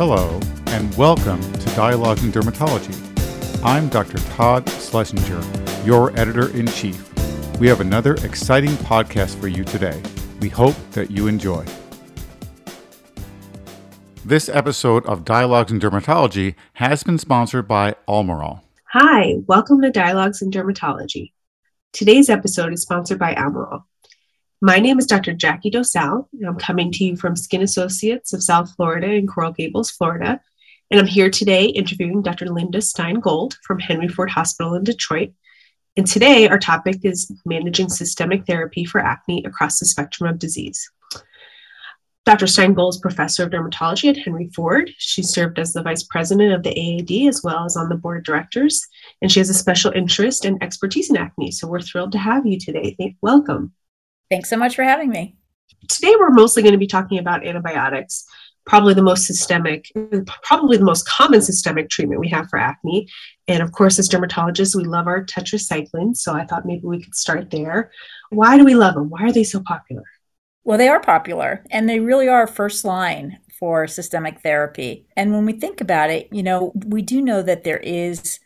Hello, and welcome to Dialogues in Dermatology. I'm Dr. Todd Schlesinger, your editor in chief. We have another exciting podcast for you today. We hope that you enjoy. This episode of Dialogues in Dermatology has been sponsored by Almirall. Hi, welcome to Dialogues in Dermatology. Today's episode is sponsored by Almirall. My name is Dr. Jackie Dosal, I'm coming to you from Skin Associates of South Florida in Coral Gables, Florida. And I'm here today interviewing Dr. Linda Stein Gold from Henry Ford Hospital in Detroit. And today, our topic is managing systemic therapy for acne across the spectrum of disease. Dr. Stein Gold is professor of dermatology at Henry Ford. She served as the vice president of the AAD as well as on the board of directors, and she has a special interest and expertise in acne. So we're thrilled to have you today. Welcome. Thanks so much for having me. Today, we're mostly going to be talking about antibiotics, probably the most systemic, probably the most common systemic treatment we have for acne. And of course, as dermatologists, we love our tetracyclines. So I thought maybe we could start there. Why do we love them? Why are they so popular? Well, they are popular and they really are first line for systemic therapy. And when we think about it, you know, we do know that there is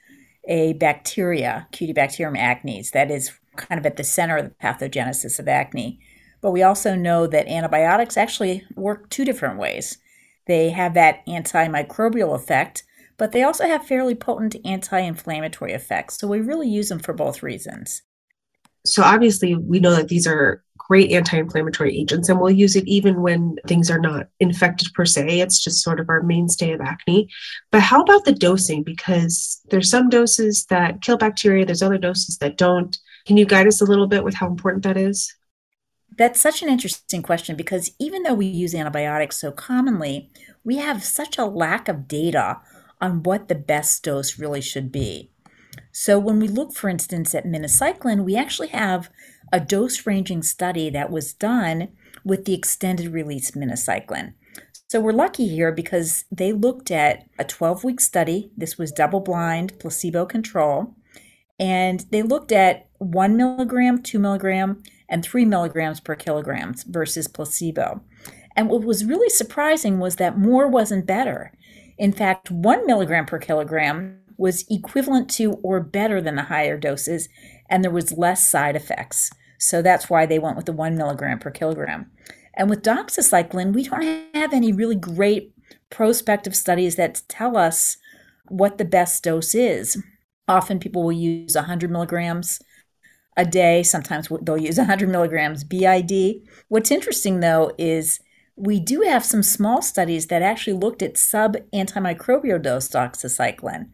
a bacteria, Cutibacterium acnes, that is kind of at the center of the pathogenesis of acne. But we also know that antibiotics actually work two different ways. They have that antimicrobial effect, but they also have fairly potent anti inflammatory effects. So we really use them for both reasons. So obviously, we know that these are great anti-inflammatory agents and we'll use it even when things are not infected per se it's just sort of our mainstay of acne but how about the dosing because there's some doses that kill bacteria there's other doses that don't can you guide us a little bit with how important that is that's such an interesting question because even though we use antibiotics so commonly we have such a lack of data on what the best dose really should be so when we look for instance at minocycline we actually have a dose ranging study that was done with the extended release minocycline. So we're lucky here because they looked at a 12 week study. This was double blind, placebo control. And they looked at one milligram, two milligram, and three milligrams per kilogram versus placebo. And what was really surprising was that more wasn't better. In fact, one milligram per kilogram was equivalent to or better than the higher doses, and there was less side effects. So that's why they went with the one milligram per kilogram. And with doxycycline, we don't have any really great prospective studies that tell us what the best dose is. Often people will use 100 milligrams a day. Sometimes they'll use 100 milligrams BID. What's interesting though is we do have some small studies that actually looked at sub antimicrobial dose doxycycline.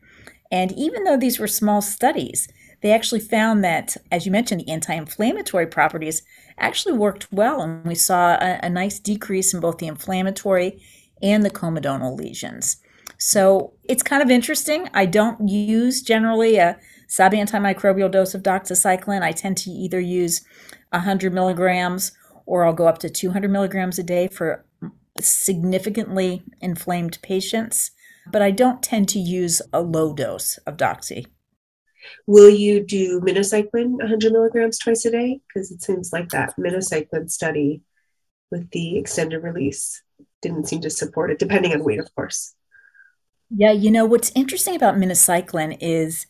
And even though these were small studies, they actually found that, as you mentioned, the anti inflammatory properties actually worked well. And we saw a, a, nice decrease in both the inflammatory and the comedonal lesions. So it's kind of interesting. I don't use generally a sub antimicrobial dose of doxycycline. I tend to either use 100 milligrams or I'll go up to 200 milligrams a day for significantly inflamed patients. But I don't tend to use a low dose of doxy. Will you do minocycline 100 milligrams twice a day? Because it seems like that minocycline study with the extended release didn't seem to support it, depending on weight, of course. Yeah, you know, what's interesting about minocycline is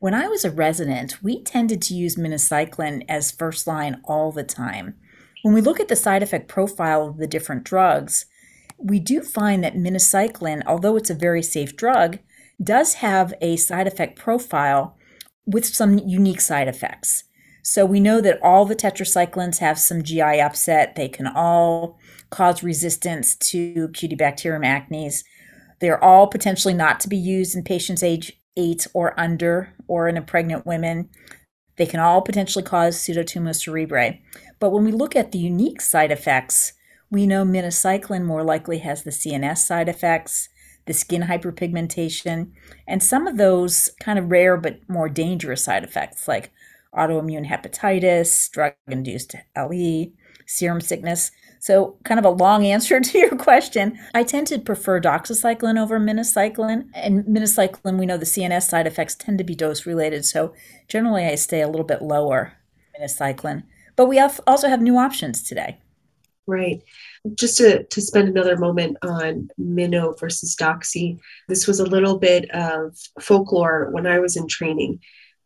when I was a resident, we tended to use minocycline as first line all the time. When we look at the side effect profile of the different drugs, we do find that minocycline, although it's a very safe drug, does have a side effect profile with some unique side effects. So we know that all the tetracyclines have some GI upset. They can all cause resistance to Cutibacterium acnes. They're all potentially not to be used in patients age 8 or under or in pregnant women. They can all potentially cause pseudotumor cerebri. But when we look at the unique side effects, we know minocycline more likely has the CNS side effects the skin hyperpigmentation, and some of those kind of rare but more dangerous side effects like autoimmune hepatitis, drug induced LE, serum sickness. So, kind of a long answer to your question. I tend to prefer doxycycline over minocycline. And minocycline, we know the CNS side effects tend to be dose related. So, generally, I stay a little bit lower minocycline. But we have also have new options today. Right. Just to, to spend another moment on Mino versus Doxy, this was a little bit of folklore when I was in training,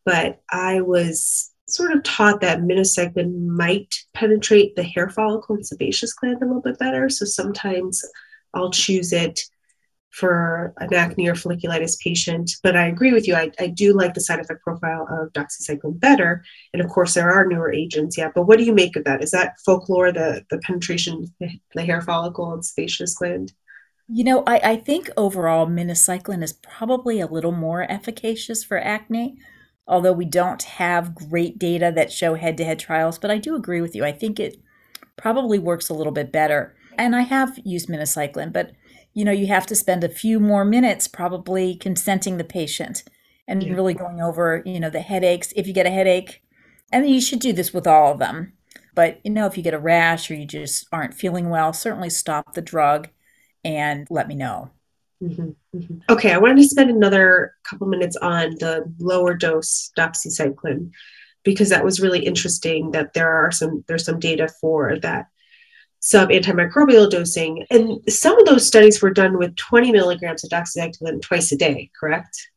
but I was sort of taught that minocycline might penetrate the hair follicle and sebaceous gland a little bit better. So sometimes I'll choose it for an acne or folliculitis patient. But I agree with you. I, I do like the side effect profile of doxycycline better. And of course, there are newer agents. Yeah. But what do you make of that? Is that folklore, the, the penetration, the hair follicle and sebaceous gland? You know, I, I think overall minocycline is probably a little more efficacious for acne, although we don't have great data that show head to head trials. But I do agree with you. I think it probably works a little bit better. And I have used minocycline, but you know, you have to spend a few more minutes probably consenting the patient and yeah. really going over, you know, the headaches. If you get a headache, and you should do this with all of them. But, you know, if you get a rash or you just aren't feeling well, certainly stop the drug and let me know. Mm-hmm, mm-hmm. Okay, I wanted to spend another couple minutes on the lower dose doxycycline because that was really interesting that there are some there's some data for that sub antimicrobial dosing. And some of those studies were done with 20 milligrams of doxycycline twice a day, correct?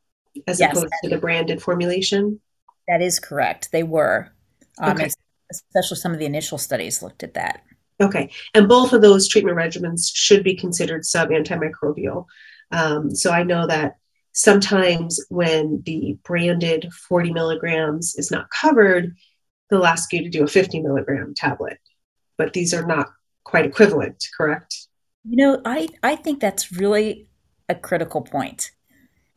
As yes, opposed to the branded formulation? That is correct. They were. Um, okay. Especially some of the initial studies looked at that. Okay. And both of those treatment regimens should be considered sub antimicrobial. Um, so I know that sometimes when the branded 40 milligrams is not covered, they'll ask you to do a 50 milligram tablet. But these are not quite equivalent, correct? You know, I, I think that's really a critical point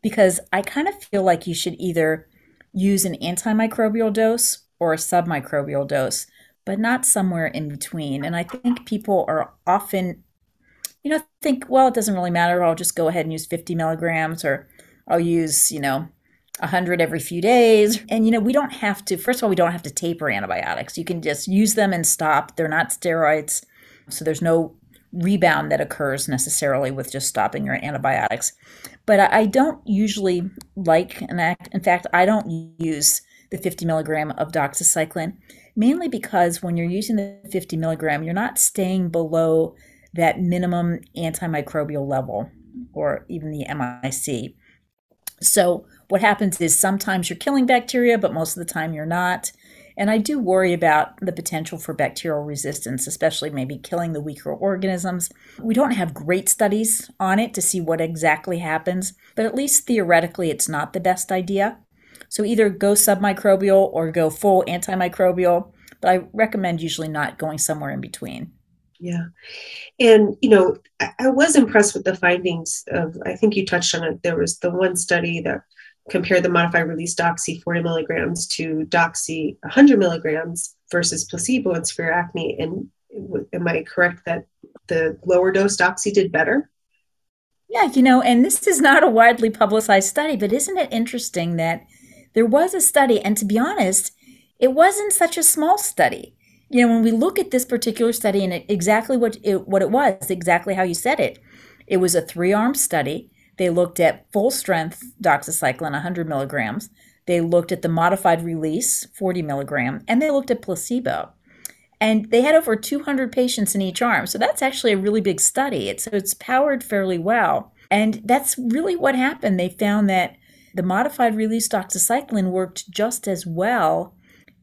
because I kind of feel like you should either use an antimicrobial dose or a submicrobial dose, but not somewhere in between. And I think people are often, you know, think, well, it doesn't really matter. I'll just go ahead and use 50 milligrams or I'll use, you know, 100 every few days. And, you know, we don't have to, first of all, we don't have to taper antibiotics. You can just use them and stop. They're not steroids. So there's no rebound that occurs necessarily with just stopping your antibiotics. But I, don't usually like, and in fact, I don't use the 50 milligram of doxycycline, mainly because when you're using the 50 milligram, you're not staying below that minimum antimicrobial level or even the MIC. So what happens is sometimes you're killing bacteria, but most of the time you're not. And I do worry about the potential for bacterial resistance, especially maybe killing the weaker organisms. We don't have great studies on it to see what exactly happens, but at least theoretically, it's not the best idea. So either go submicrobial or go full antimicrobial, but I recommend usually not going somewhere in between. Yeah. And, you know, I, I was impressed with the findings of, I think you touched on it. There was the one study that compared the modified release doxy 40 milligrams to doxy 100 milligrams versus placebo in severe acne and am i correct that the lower dose doxy did better yeah you know and this is not a widely publicized study but isn't it interesting that there was a study and to be honest it wasn't such a small study you know when we look at this particular study and exactly what it, what it was exactly how you said it it was a three arm study they looked at full strength doxycycline, 100 milligrams. They looked at the modified release, 40 milligram, and they looked at placebo. And they had over 200 patients in each arm. So that's actually a really big study. It's, it's powered fairly well. And that's really what happened. They found that the modified release doxycycline worked just as well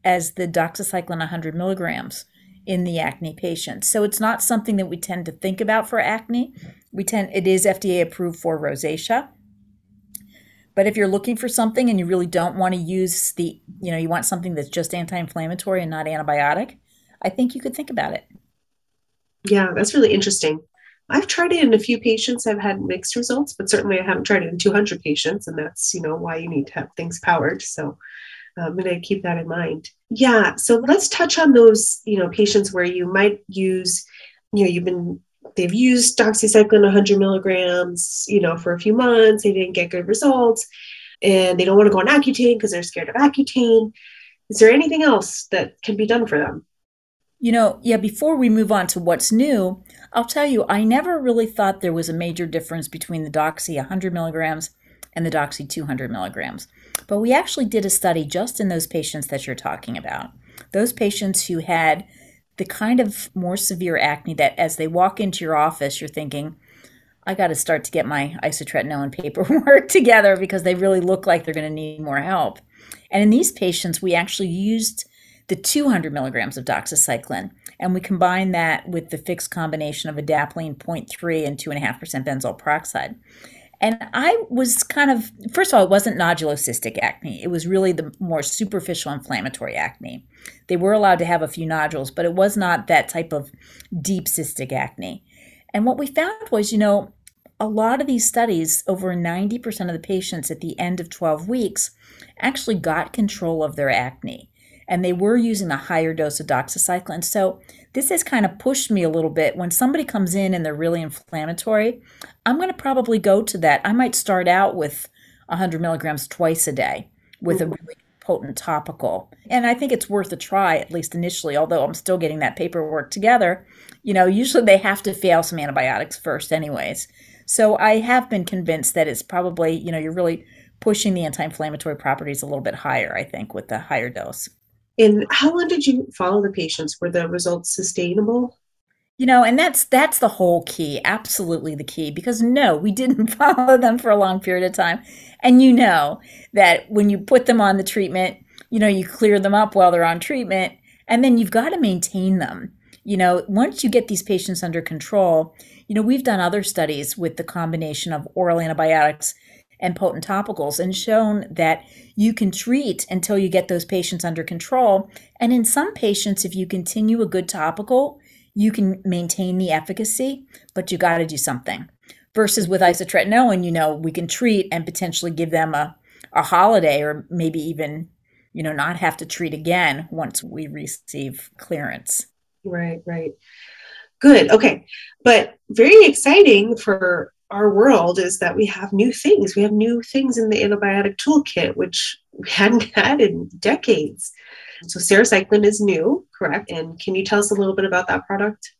as the doxycycline 100 milligrams in the acne patients. So it's not something that we tend to think about for acne, we tend it is FDA approved for rosacea. But if you're looking for something and you really don't want to use the, you know, you want something that's just anti-inflammatory and not antibiotic, I think you could think about it. Yeah, that's really interesting. I've tried it in a few patients. I've had mixed results, but certainly I haven't tried it in 200 patients, and that's you know why you need to have things powered. So I'm going to keep that in mind. Yeah. So let's touch on those you know patients where you might use, you know, you've been they've used doxycycline 100 milligrams, you know, for a few months. They didn't get good results, and they don't want to go on Accutane because they're scared of Accutane. Is there anything else that can be done for them? You know, yeah, before we move on to what's new, I'll tell you, I never really thought there was a major difference between the Doxy 100 milligrams and the Doxy 200 milligrams. But we actually did a study just in those patients that you're talking about. Those patients who had the kind of more severe acne that as they walk into your office, you're thinking, I got to start to get my isotretinoin paperwork together because they really look like they're going to need more help. And in these patients, we actually used the 200 milligrams of doxycycline, and we combine that with the fixed combination of adapalene 0.3 and 2.5% benzoyl peroxide. And I was kind of, first of all, it wasn't nodulocystic acne. It was really the more superficial inflammatory acne. They were allowed to have a few nodules, but it was not that type of deep cystic acne. And what we found was, you know, a lot of these studies, over 90% of the patients at the end of 12 weeks actually got control of their acne. And they were using a higher dose of doxycycline. So this has kind of pushed me a little bit. When somebody comes in and they're really inflammatory, I'm going to probably go to that. I might start out with 100 milligrams twice a day with a mm-hmm. really potent topical. And I think it's worth a try, at least initially, although I'm still getting that paperwork together. You know, usually they have to fail some antibiotics first, anyways. So I have been convinced that it's probably, you know, you're really pushing the anti inflammatory properties a little bit higher, I think, with the higher dose. And how long did you follow the patients? Were the results sustainable? You know, and that's that's the whole key, absolutely the key because no, we didn't follow them for a long period of time. And you know that when you put them on the treatment, you know, you clear them up while they're on treatment and then you've got to maintain them. You know, once you get these patients under control, you know, we've done other studies with the combination of oral antibiotics and potent topicals and shown that you can treat until you get those patients under control. And in some patients, if you continue a good topical, you can maintain the efficacy, but you got to do something. Versus with isotretinoin, you know, we can treat and potentially give them a, a holiday or maybe even, you know, not have to treat again once we receive clearance. Right, right. Good. Okay. But very exciting for our world is that we have new things. We have new things in the antibiotic toolkit, which we hadn't had in decades. So sarecycline is new, correct? And can you tell us a little bit about that product?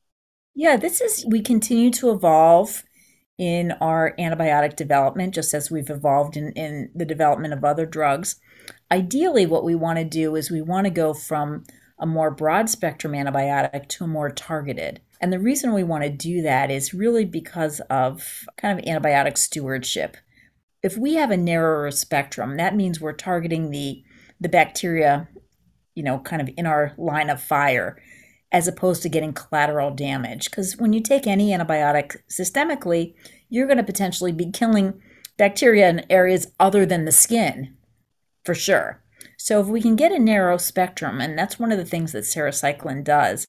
Yeah, this is, we continue to evolve in our antibiotic development, just as we've evolved in, in the development of other drugs. Ideally, what we want to do is we want to go from a more broad spectrum antibiotic to a more targeted. And the reason we want to do that is really because of kind of antibiotic stewardship. If we have a narrower spectrum, that means we're targeting the the bacteria, you know, kind of in our line of fire as opposed to getting collateral damage because when you take any antibiotic systemically, you're going to potentially be killing bacteria in areas other than the skin for sure. So if we can get a narrow spectrum, and that's one of the things that sarecycline does,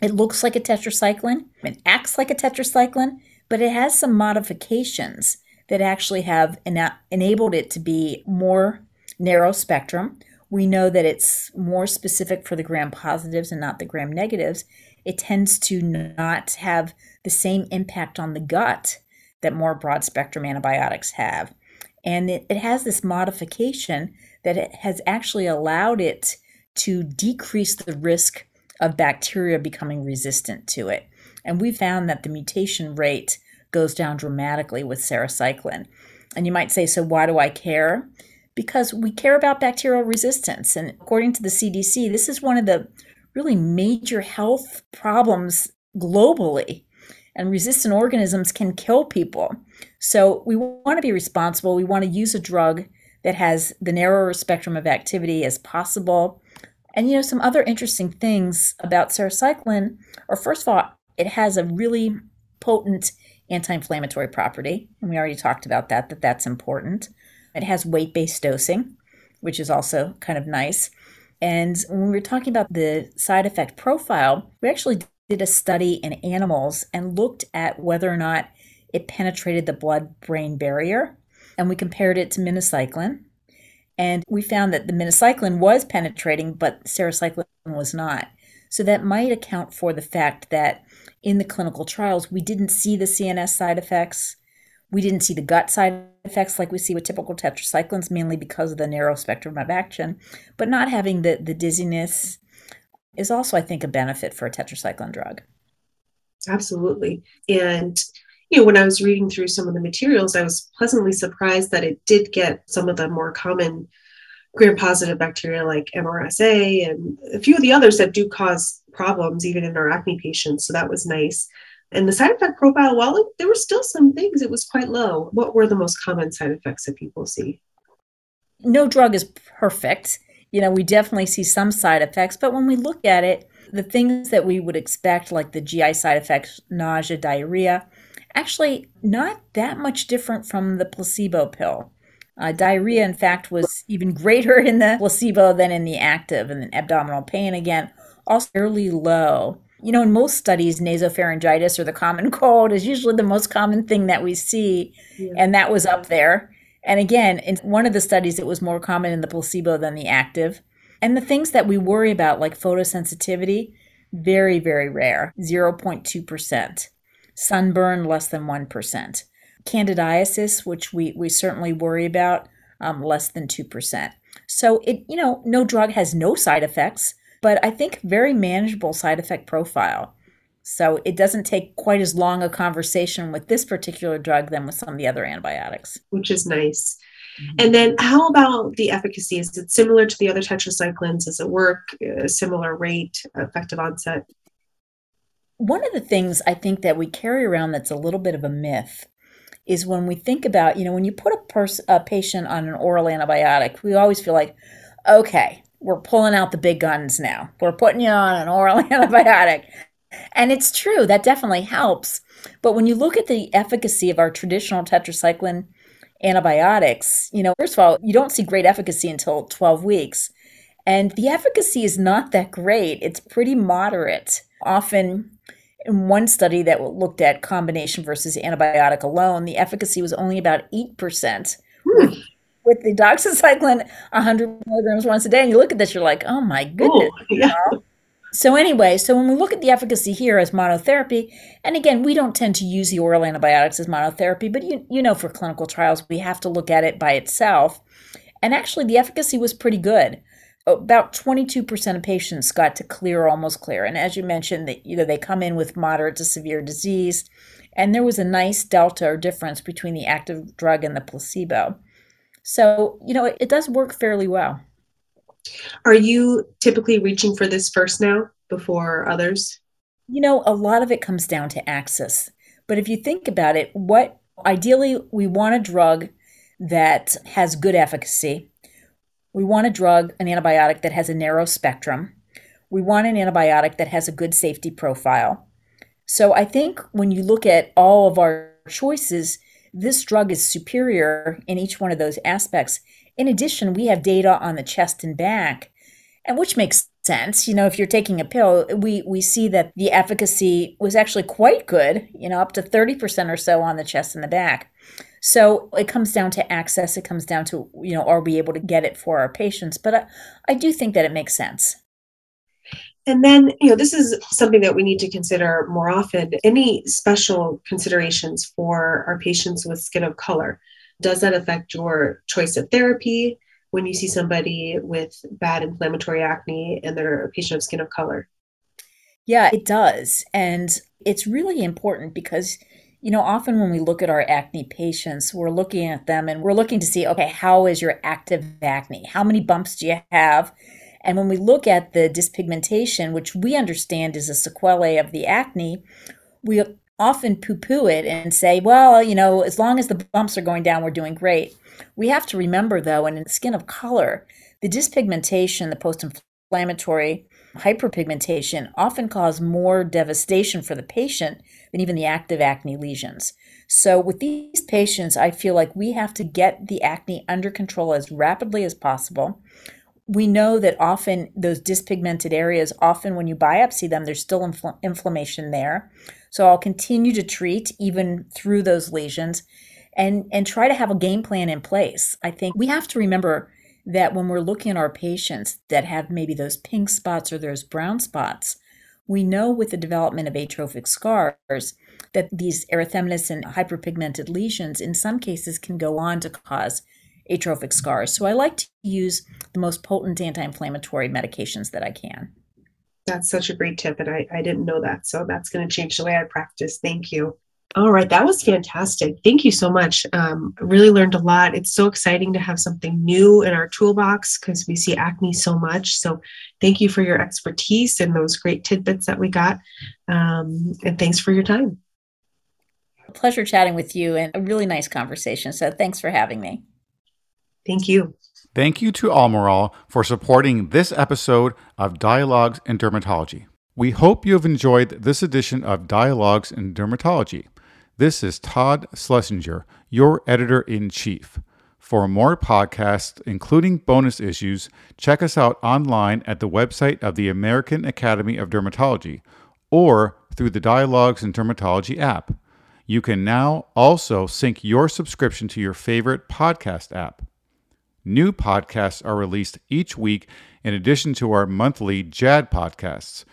it looks like a tetracycline, it acts like a tetracycline, but it has some modifications that actually have ena- enabled it to be more narrow spectrum. We know that it's more specific for the gram positives and not the gram negatives. It tends to not have the same impact on the gut that more broad spectrum antibiotics have. And it, it has this modification that it has actually allowed it to decrease the risk of bacteria becoming resistant to it. And we found that the mutation rate goes down dramatically with sarecycline. And you might say, so why do I care? Because we care about bacterial resistance. And according to the CDC, this is one of the really major health problems globally. And resistant organisms can kill people. So we want to be responsible. We want to use a drug that has the narrower spectrum of activity as possible and you know, some other interesting things about sarecycline are first of all, it has a really potent anti-inflammatory property, and we already talked about that. That that's important. It has weight-based dosing, which is also kind of nice. And when we were talking about the side effect profile, we actually did a study in animals and looked at whether or not it penetrated the blood-brain barrier, and we compared it to minocycline and we found that the minocycline was penetrating, but sarecycline was not. So that might account for the fact that in the clinical trials, we didn't see the CNS side effects. We didn't see the gut side effects like we see with typical tetracyclines, mainly because of the narrow spectrum of action. But not having the, the dizziness is also, I think, a benefit for a tetracycline drug. Absolutely. And you know, when I was reading through some of the materials, I was pleasantly surprised that it did get some of the more common gram positive bacteria like MRSA and a few of the others that do cause problems even in our acne patients. So that was nice. And the side effect profile, well, there were still some things, it was quite low. What were the most common side effects that people see? No drug is perfect. You know, we definitely see some side effects, but when we look at it, the things that we would expect, like the GI side effects, nausea, diarrhea, actually not that much different from the placebo pill. Uh, diarrhea, in fact, was even greater in the placebo than in the active, and then abdominal pain, again, also fairly low. You know, in most studies, nasopharyngitis or the common cold is usually the most common thing that we see, yeah. and that was up there. And again, in one of the studies, it was more common in the placebo than the active. And the things that we worry about, like photosensitivity, very, very rare 0.2%. Sunburn, less than 1%. Candidiasis, which we, we certainly worry about, um, less than 2%. So it, you know, no drug has no side effects, but I think very manageable side effect profile. So it doesn't take quite as long a conversation with this particular drug than with some of the other antibiotics. Which is nice. Mm-hmm. And then how about the efficacy? Is it similar to the other tetracyclines? Does it work a similar rate, effective onset? One of the things I think that we carry around that's a little bit of a myth is when we think about, you know, when you put a person a patient on an oral antibiotic, we always feel like, okay, we're pulling out the big guns now. We're putting you on an oral antibiotic. And it's true, that definitely helps. But when you look at the efficacy of our traditional tetracycline antibiotics, you know, first of all, you don't see great efficacy until 12 weeks. And the efficacy is not that great, it's pretty moderate. Often, in one study that looked at combination versus antibiotic alone, the efficacy was only about 8%. Hmm. With, with the doxycycline 100 milligrams once a day, and you look at this, you're like, oh my goodness. Yeah. You know? So, anyway, so when we look at the efficacy here as monotherapy, and again, we don't tend to use the oral antibiotics as monotherapy, but you, you know, for clinical trials, we have to look at it by itself. And actually, the efficacy was pretty good. About 22% of patients got to clear or almost clear. And as you mentioned, that you know, they come in with moderate to severe disease. And there was a nice delta or difference between the active drug and the placebo. So, you know, it, it does work fairly well. Are you typically reaching for this first now before others? You know, a lot of it comes down to access. But if you think about it, what ideally we want a drug that has good efficacy. We want a drug, an antibiotic that has a narrow spectrum. We want an antibiotic that has a good safety profile. So I think when you look at all of our choices, this drug is superior in each one of those aspects. In addition, we have data on the chest and back, and which makes sense. You know, if you're taking a pill, we we see that the efficacy was actually quite good, you know, up to 30% or so on the chest and the back. So it comes down to access. It comes down to, you know, are we able to get it for our patients? But I, I do think that it makes sense. And then, you know, this is something that we need to consider more often. Any special considerations for our patients with skin of color? Does that affect your choice of therapy when you see somebody with bad inflammatory acne and they're a patient of skin of color? Yeah, it does. And it's really important because, you know, often when we look at our acne patients, we're looking at them and we're looking to see, okay, how is your active acne? How many bumps do you have? And when we look at the dyspigmentation, which we understand is a sequelae of the acne, we often poo poo it and say, well, you know, as long as the bumps are going down, we're doing great. We have to remember, though, and in skin of color, the dyspigmentation, the post inflammatory hyperpigmentation often cause more devastation for the patient than even the active acne lesions. So, with these patients, I feel like we have to get the acne under control as rapidly as possible. We know that often those dyspigmented areas, often when you biopsy them, there's still infl- inflammation there. So I'll continue to treat even through those lesions and and try to have a game plan in place. I think we have to remember that when we're looking at our patients that have maybe those pink spots or those brown spots, we know with the development of atrophic scars that these erythematous and hyperpigmented lesions in some cases can go on to cause atrophic scars. So I like to use the most potent anti-inflammatory medications that I can. That's such a great tip. And I, I didn't know that. So that's going to change the way I practice. Thank you. All right, that was fantastic. Thank you so much. Um, really learned a lot. It's so exciting to have something new in our toolbox because we see acne so much. So, thank you for your expertise and those great tidbits that we got. Um, and thanks for your time. Pleasure chatting with you and a really nice conversation. So, thanks for having me. Thank you. Thank you to Almirall for supporting this episode of Dialogues in Dermatology. We hope you have enjoyed this edition of Dialogues in Dermatology. This is Todd Schlesinger, your editor in chief. For more podcasts, including bonus issues, check us out online at the website of the American Academy of Dermatology or through the Dialogues in Dermatology app. You can now also sync your subscription to your favorite podcast app. New podcasts are released each week in addition to our monthly JAAD podcasts.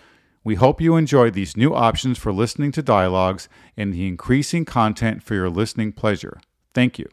We hope you enjoy these new options for listening to dialogues and the increasing content for your listening pleasure. Thank you.